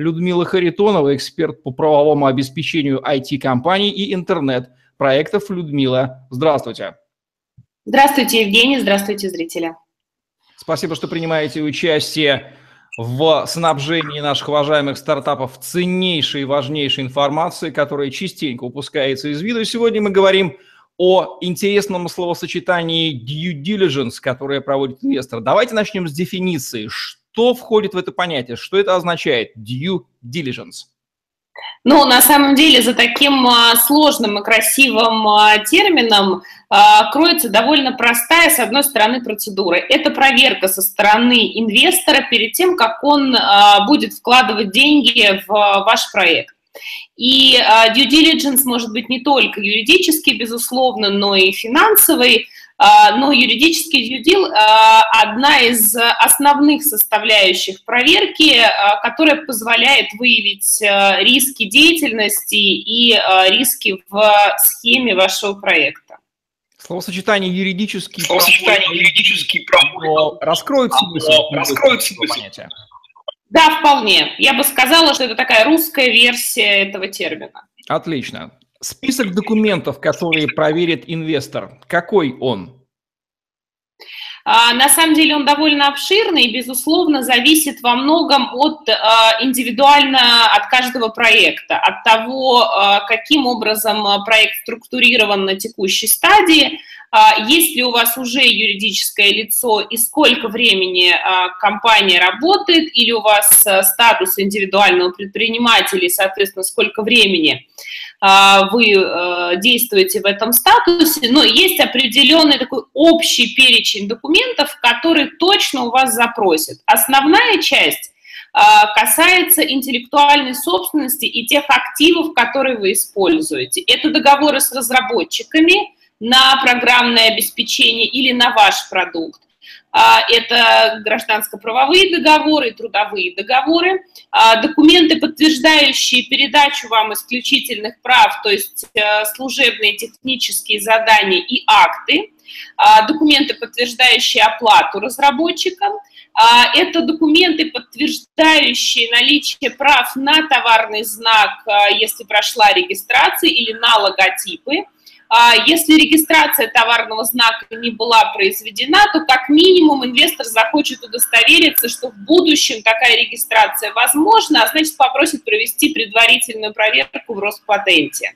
Людмила Харитонова, эксперт по правовому обеспечению IT-компаний и интернет-проектов. Людмила, здравствуйте. Здравствуйте, Евгений, здравствуйте, зрители. Спасибо, что принимаете участие в снабжении наших уважаемых стартапов ценнейшей и важнейшей информацией, которая частенько упускается из виду. сегодня мы говорим о интересном словосочетании due diligence, которое проводит инвестор. Давайте начнем с дефиниции. Что входит в это понятие? Что это означает? Due diligence. Ну, на самом деле, за таким а, сложным и красивым а, термином а, кроется довольно простая, с одной стороны, процедура. Это проверка со стороны инвестора перед тем, как он будет вкладывать деньги в ваш проект. И due diligence может быть не только юридический, безусловно, но и финансовый. А, но юридический deal а, – одна из основных составляющих проверки, а, которая позволяет выявить риски деятельности и риски в схеме вашего проекта. Словосочетание юридический Словосочетание юридический правовой раскроет смысл, раскроет смысл понятия. Да, вполне. Я бы сказала, что это такая русская версия этого термина. Отлично. Список документов, которые проверит инвестор, какой он? А, на самом деле он довольно обширный и, безусловно, зависит во многом от а, индивидуально от каждого проекта, от того, а, каким образом проект структурирован на текущей стадии, есть ли у вас уже юридическое лицо и сколько времени компания работает, или у вас статус индивидуального предпринимателя, и, соответственно, сколько времени а, вы действуете в этом статусе, но есть определенный такой общий перечень документов, которые точно у вас запросят. Основная часть а, касается интеллектуальной собственности и тех активов, которые вы используете. Это договоры с разработчиками на программное обеспечение или на ваш продукт. А, это гражданско-правовые договоры трудовые договоры, а, документы, подтверждающие передачу вам исключительных прав, то есть э, служебные технические задания и акты, а, документы, подтверждающие оплату разработчикам, это документы, подтверждающие наличие прав на товарный знак, если прошла регистрация, или на логотипы, если регистрация товарного знака не была произведена, то как минимум инвестор захочет удостовериться, что в будущем такая регистрация возможна, а значит попросит провести предварительную проверку в Роспатенте.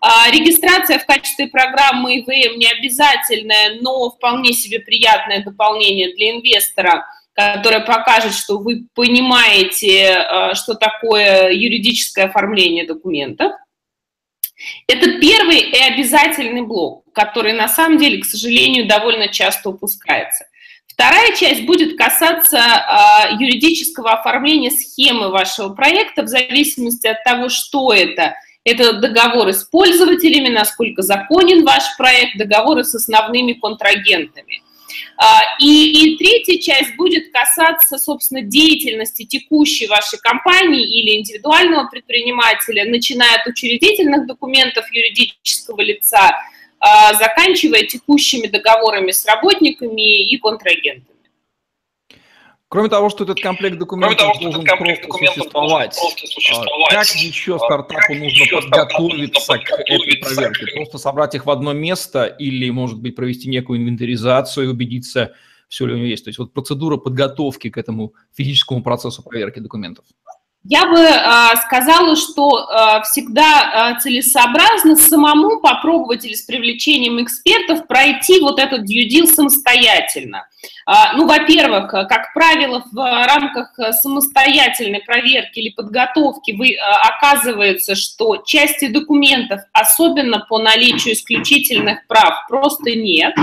А, регистрация в качестве программы ИВМ не обязательная, но вполне себе приятное дополнение для инвестора, которое покажет, что вы понимаете, а, что такое юридическое оформление документов. Это первый и обязательный блок, который на самом деле, к сожалению, довольно часто упускается. Вторая часть будет касаться э, юридического оформления схемы вашего проекта в зависимости от того, что это. Это договоры с пользователями, насколько законен ваш проект, договоры с основными контрагентами – а, и третья часть будет касаться, собственно, деятельности текущей вашей компании или индивидуального предпринимателя, начиная от учредительных документов юридического лица, а, заканчивая текущими договорами с работниками и контрагентами. Кроме того, что этот комплект документов того, должен комплект просто существовать, просто существовать, как еще стартапу как нужно еще подготовиться к этой проверке? Просто собрать их в одно место или, может быть, провести некую инвентаризацию и убедиться, все ли у него есть? То есть вот процедура подготовки к этому физическому процессу проверки документов. Я бы э, сказала, что э, всегда э, целесообразно самому попробовать или с привлечением экспертов пройти вот этот deal самостоятельно. Э, ну, во-первых, как правило, в рамках самостоятельной проверки или подготовки вы, э, оказывается, что части документов, особенно по наличию исключительных прав, просто нет.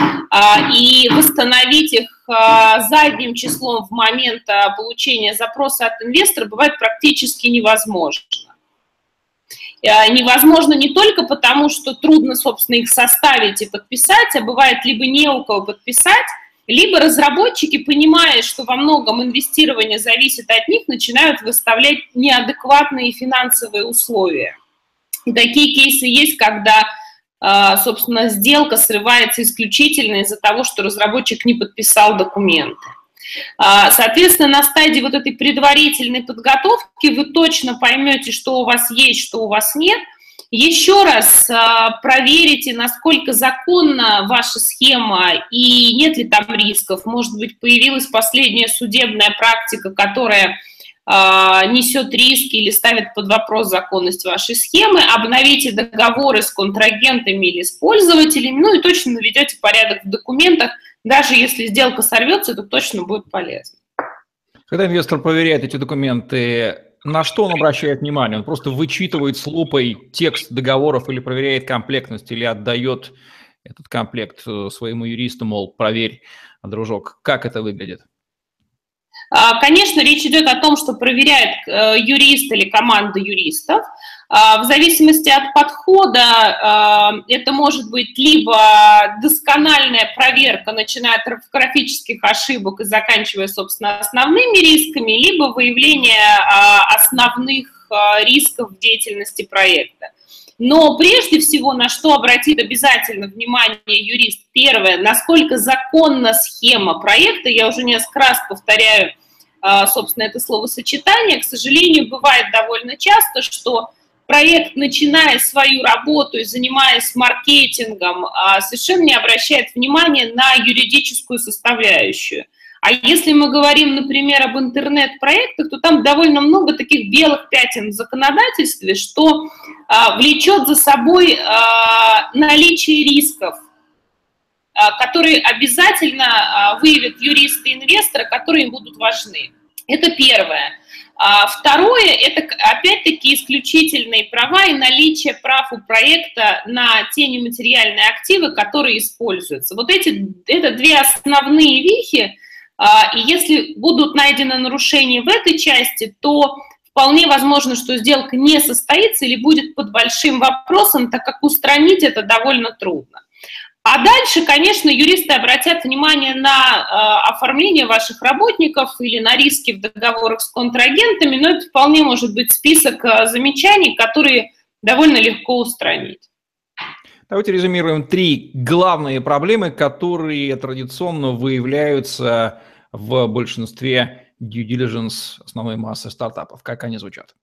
Э, и восстановить их Э, задним числом в момент э, получения запроса от инвестора бывает практически невозможно. невозможно не только потому, что трудно, собственно, их составить и подписать, а бывает либо не у кого подписать, либо разработчики, понимая, что во многом инвестирование зависит от них, начинают выставлять неадекватные финансовые условия. И такие кейсы есть, когда, а, собственно, сделка срывается исключительно из-за того, что разработчик не подписал документы. А, соответственно, на стадии вот этой предварительной подготовки вы точно поймете, что у вас есть, что у вас нет – еще раз а, проверите, насколько законна ваша схема и нет ли там рисков. Может быть, появилась последняя судебная практика, которая а, несет риски или ставит под вопрос законность вашей схемы, обновите договоры с контрагентами или с пользователями, ну и точно наведете порядок в документах. Даже если сделка сорвется, это точно будет полезно. Когда инвестор проверяет эти документы, на что он обращает внимание? Он просто вычитывает с лупой текст договоров или проверяет комплектность, или отдает этот комплект э, своему юристу, мол, проверь, дружок, как это выглядит? А, конечно, речь идет о том, что проверяет э, юрист или команда юристов. А, в зависимости от подхода а, это может быть либо доскональная проверка, начиная от орфографических ошибок и заканчивая, собственно, основными рисками, либо выявление основных рисков в деятельности проекта. Но прежде всего, на что обратит обязательно внимание юрист, первое, насколько законна схема проекта, я уже несколько раз повторяю, а, собственно, это словосочетание, к сожалению, бывает довольно часто, что проект, начиная свою работу и занимаясь маркетингом, а, совершенно не обращает внимания на юридическую составляющую. А если мы говорим, например, об интернет-проектах, то там довольно много таких белых пятен в законодательстве, что а, влечет за собой а, наличие рисков, а, которые обязательно а, выявят юристы и инвесторы, которые им будут важны. Это первое. А второе – это, опять-таки, исключительные права и наличие прав у проекта на те нематериальные активы, которые используются. Вот эти, это две основные вехи, а, и если будут найдены нарушения в этой части, то вполне возможно, что сделка не состоится или будет под большим вопросом, так как устранить это довольно трудно. А дальше, конечно, юристы обратят внимание на э, оформление ваших работников или на риски в договорах с контрагентами, но это вполне может быть список э, замечаний, которые довольно легко устранить. Давайте резюмируем три главные проблемы, которые традиционно выявляются в большинстве due diligence основной массы стартапов. Как они звучат?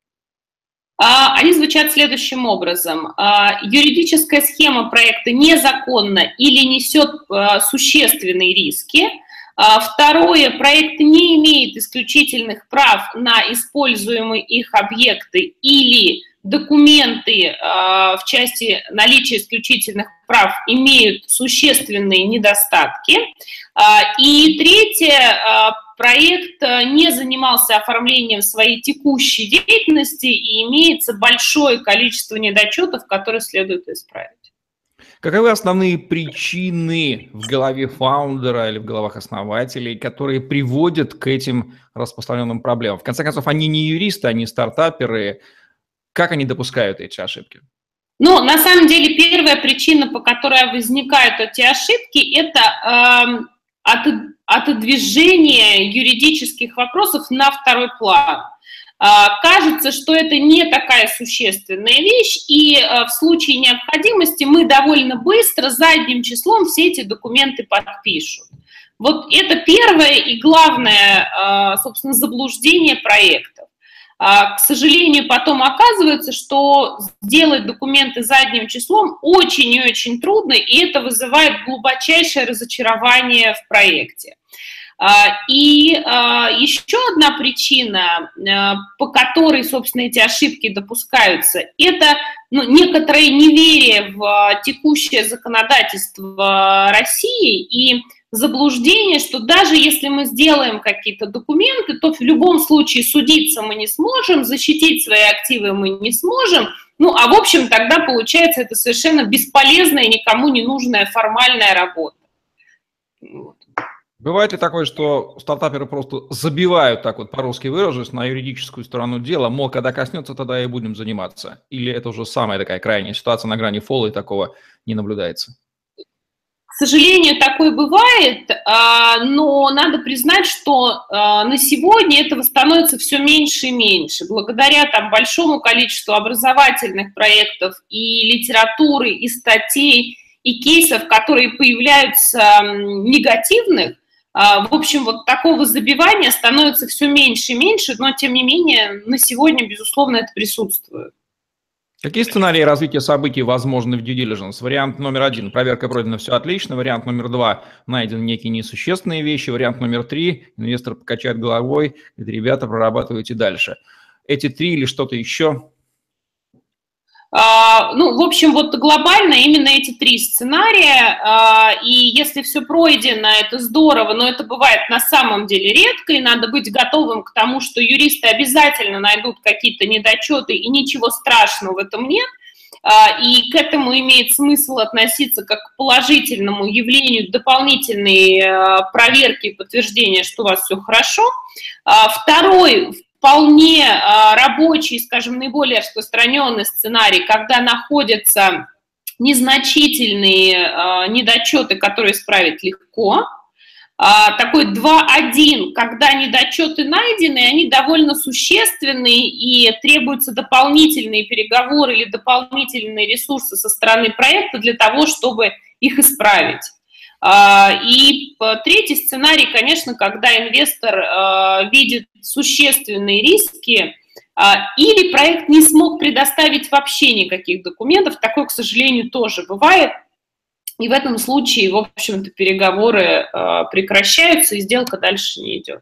А, они звучат следующим образом. А, юридическая схема проекта незаконна или несет а, существенные риски. Второе, проект не имеет исключительных прав на используемые их объекты или документы в части наличия исключительных прав имеют существенные недостатки. И третье, проект э, не занимался оформлением своей текущей деятельности и имеется большое количество недочетов, которые следует исправить. Каковы основные причины в голове фаундера или в головах основателей, которые приводят к этим распространенным проблемам? В конце концов, они не юристы, они стартаперы. Как они допускают эти ошибки? Ну, на самом деле, первая причина, по которой возникают эти ошибки, это э, от, отодвижение юридических вопросов на второй план. А, кажется, что это не такая существенная вещь, и а, в случае необходимости мы довольно быстро задним числом все эти документы подпишут. Вот это первое и главное, а, собственно, заблуждение проектов. К сожалению, потом оказывается, что сделать документы задним числом очень и очень трудно, и это вызывает глубочайшее разочарование в проекте. А, и а, еще одна причина, а, по которой, собственно, эти ошибки допускаются, это ну, некоторое неверие в текущее законодательство России и заблуждение, что даже если мы сделаем какие-то документы, то в любом случае судиться мы не сможем, защитить свои активы мы не сможем. Ну, а в общем, тогда получается это совершенно бесполезная, никому не нужная формальная работа. Бывает ли такое, что стартаперы просто забивают, так вот по-русски выражусь, на юридическую сторону дела, мол, когда коснется, тогда и будем заниматься? Или это уже самая такая крайняя ситуация на грани фола, и такого не наблюдается? Сожалению, такое бывает, а, но надо признать, что а, на сегодня этого становится все меньше и меньше. Благодаря там, большому количеству образовательных проектов и литературы, и статей, и кейсов, которые появляются негативных, а, в общем, вот такого забивания становится все меньше и меньше, но тем не менее на сегодня, безусловно, это присутствует. Какие сценарии развития событий возможны в due diligence? Вариант номер один – проверка пройдена, все отлично. Вариант номер два – найдены некие несущественные вещи. Вариант номер три – инвестор покачает головой, говорит, ребята, прорабатывайте дальше. Эти три или что-то еще? А, ну, в общем, вот глобально именно эти три сценария, а, и если все пройдено, это здорово, но это бывает на самом деле редко, и надо быть готовым к тому, что юристы обязательно найдут какие-то недочеты, и ничего страшного в этом нет, а, и к этому имеет смысл относиться как к положительному явлению дополнительной проверки и подтверждения, что у вас все хорошо. Второй, вполне а, рабочий, скажем, наиболее распространенный сценарий, когда находятся незначительные а, недочеты, которые исправить легко. А, такой 2-1, когда недочеты найдены, они довольно существенные и требуются дополнительные переговоры или дополнительные ресурсы со стороны проекта для того, чтобы их исправить. А, и третий сценарий, конечно, когда инвестор а, видит существенные риски, а, или проект не смог предоставить вообще никаких документов, такое, к сожалению, тоже бывает. И в этом случае, в общем-то, переговоры прекращаются, и сделка дальше не идет.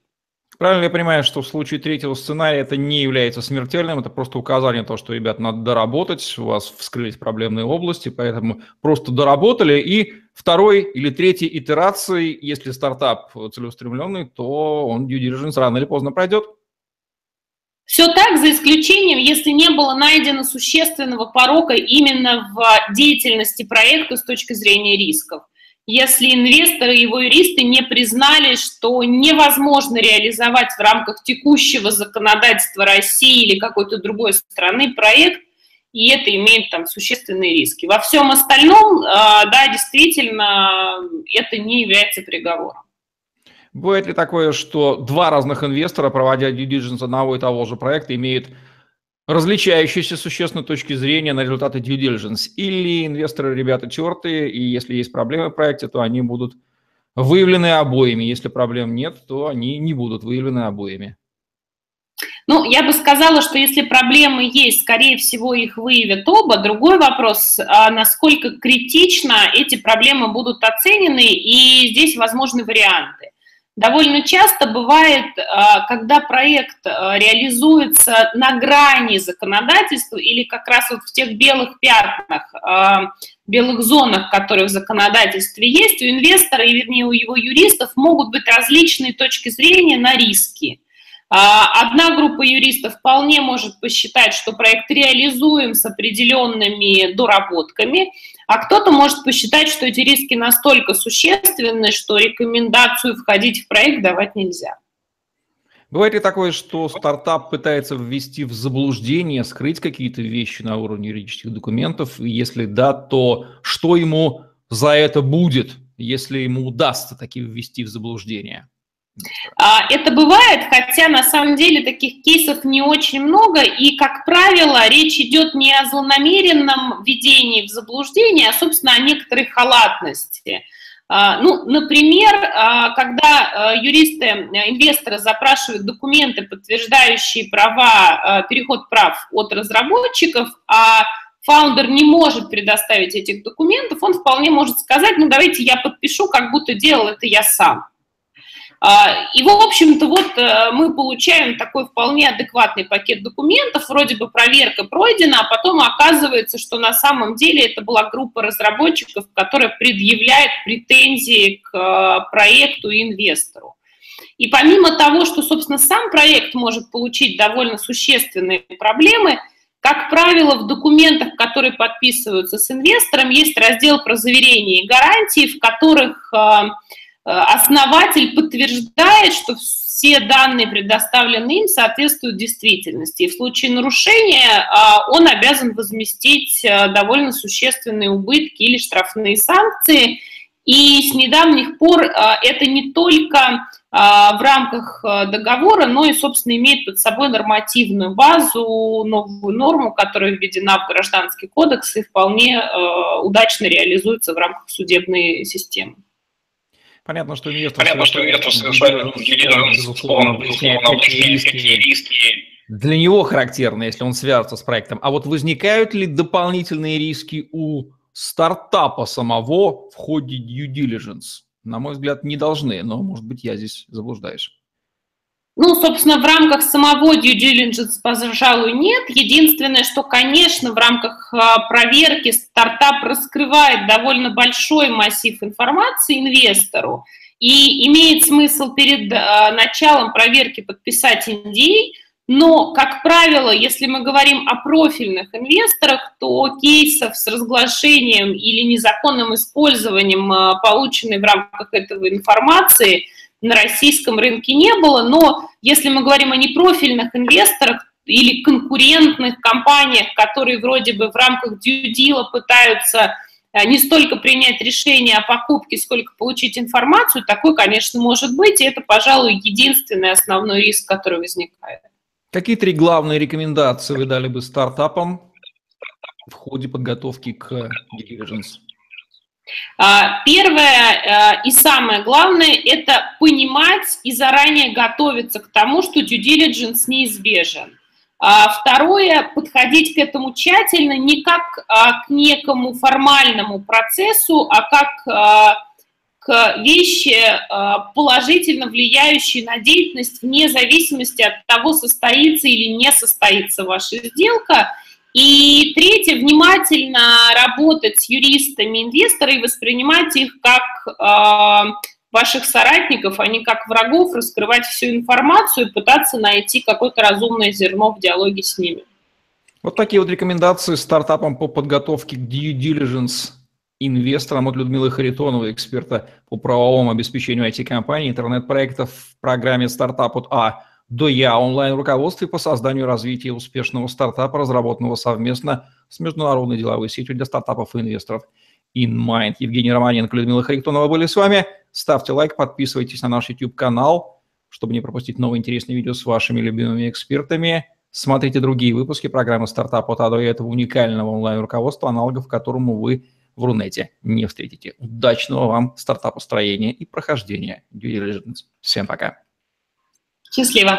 Правильно я понимаю, что в случае третьего сценария это не является смертельным, это просто указание того, что, ребят, надо доработать, у вас вскрылись проблемные области, поэтому просто доработали. И второй или третьей итерации, если стартап целеустремленный, то он due diligence рано или поздно пройдет. Все так, за исключением, если не было найдено существенного порока именно в деятельности проекта с точки зрения рисков если инвесторы и его юристы не признали, что невозможно реализовать в рамках текущего законодательства России или какой-то другой страны проект, и это имеет там существенные риски. Во всем остальном, а, да, действительно, это не является приговором. Бывает ли такое, что два разных инвестора, проводя due diligence одного и того же проекта, имеют различающиеся существенно точки зрения на результаты due diligence. Или инвесторы, ребята, тертые, и если есть проблемы в проекте, то они будут выявлены обоими. Если проблем нет, то они не будут выявлены обоими. Ну, я бы сказала, что если проблемы есть, скорее всего, их выявят оба. Другой вопрос, а насколько критично эти проблемы будут оценены, и здесь возможны варианты. Довольно часто бывает, а, когда проект а, реализуется на грани законодательства или как раз вот в тех белых пятнах, а, белых зонах, которые в законодательстве есть, у инвестора, и вернее у его юристов могут быть различные точки зрения на риски. Одна группа юристов вполне может посчитать, что проект реализуем с определенными доработками, а кто-то может посчитать, что эти риски настолько существенны, что рекомендацию входить в проект давать нельзя. Бывает ли такое, что стартап пытается ввести в заблуждение, скрыть какие-то вещи на уровне юридических документов? И если да, то что ему за это будет, если ему удастся таки ввести в заблуждение? А, это бывает, хотя на самом деле таких кейсов не очень много, и, как правило, речь идет не о злонамеренном введении в заблуждение, а, собственно, о некоторой халатности. А, ну, например, а, когда юристы, инвесторы запрашивают документы, подтверждающие права, переход прав от разработчиков, а фаундер не может предоставить этих документов, он вполне может сказать, ну, давайте я подпишу, как будто делал это я сам. А, и, в общем-то, вот э, мы получаем такой вполне адекватный пакет документов, вроде бы проверка пройдена, а потом оказывается, что на самом деле это была группа разработчиков, которая предъявляет претензии к э, проекту и инвестору. И помимо того, что, собственно, сам проект может получить довольно существенные проблемы, как правило, в документах, которые подписываются с инвестором, есть раздел про заверение и гарантии, в которых э, основатель подтверждает, что все данные, предоставленные им, соответствуют действительности. И в случае нарушения а, он обязан возместить а, довольно существенные убытки или штрафные санкции. И с недавних пор а, это не только в рамках договора, но и, собственно, имеет под собой нормативную базу, новую норму, которая введена в Гражданский кодекс и вполне удачно реализуется в рамках судебной системы. Понятно, что инвестор, Понятно, что инвестор совершает, безусловно, выясняет, какие риски, риски для него характерны, если он связывается с проектом. А вот возникают ли дополнительные риски у стартапа самого в ходе due diligence? На мой взгляд, не должны, но, может быть, я здесь заблуждаюсь. Ну, собственно, в рамках самого due diligence, пожалуй, нет. Единственное, что, конечно, в рамках а, проверки стартап раскрывает довольно большой массив информации инвестору, и имеет смысл перед а, началом проверки подписать NDA, но, как правило, если мы говорим о профильных инвесторах, то кейсов с разглашением или незаконным использованием а, полученной в рамках этого информации – на российском рынке не было, но если мы говорим о непрофильных инвесторах или конкурентных компаниях, которые вроде бы в рамках deal пытаются э, не столько принять решение о покупке, сколько получить информацию, такой, конечно, может быть, и это, пожалуй, единственный основной риск, который возникает. Какие три главные рекомендации вы дали бы стартапам в ходе подготовки к diligence? А, первое э, и самое главное – это понимать и заранее готовиться к тому, что due diligence неизбежен. А, второе – подходить к этому тщательно не как а, к некому формальному процессу, а как к вещи, положительно влияющей на деятельность вне зависимости от того, состоится или не состоится ваша сделка – и третье, внимательно работать с юристами инвестора и воспринимать их как э, ваших соратников, а не как врагов, раскрывать всю информацию и пытаться найти какое-то разумное зерно в диалоге с ними. Вот такие вот рекомендации стартапам по подготовке к due diligence инвесторам от Людмилы Харитоновой, эксперта по правовому обеспечению IT-компаний, интернет-проектов в программе «Стартап от А» до Я онлайн-руководстве по созданию и развитию успешного стартапа, разработанного совместно с международной деловой сетью для стартапов и инвесторов InMind. Евгений Романенко, Людмила Харитонова были с вами. Ставьте лайк, подписывайтесь на наш YouTube-канал, чтобы не пропустить новые интересные видео с вашими любимыми экспертами. Смотрите другие выпуски программы «Стартап от А до этого уникального онлайн-руководства, аналогов которому вы в Рунете не встретите. Удачного вам стартапостроения и прохождения. Всем пока! Счастливо!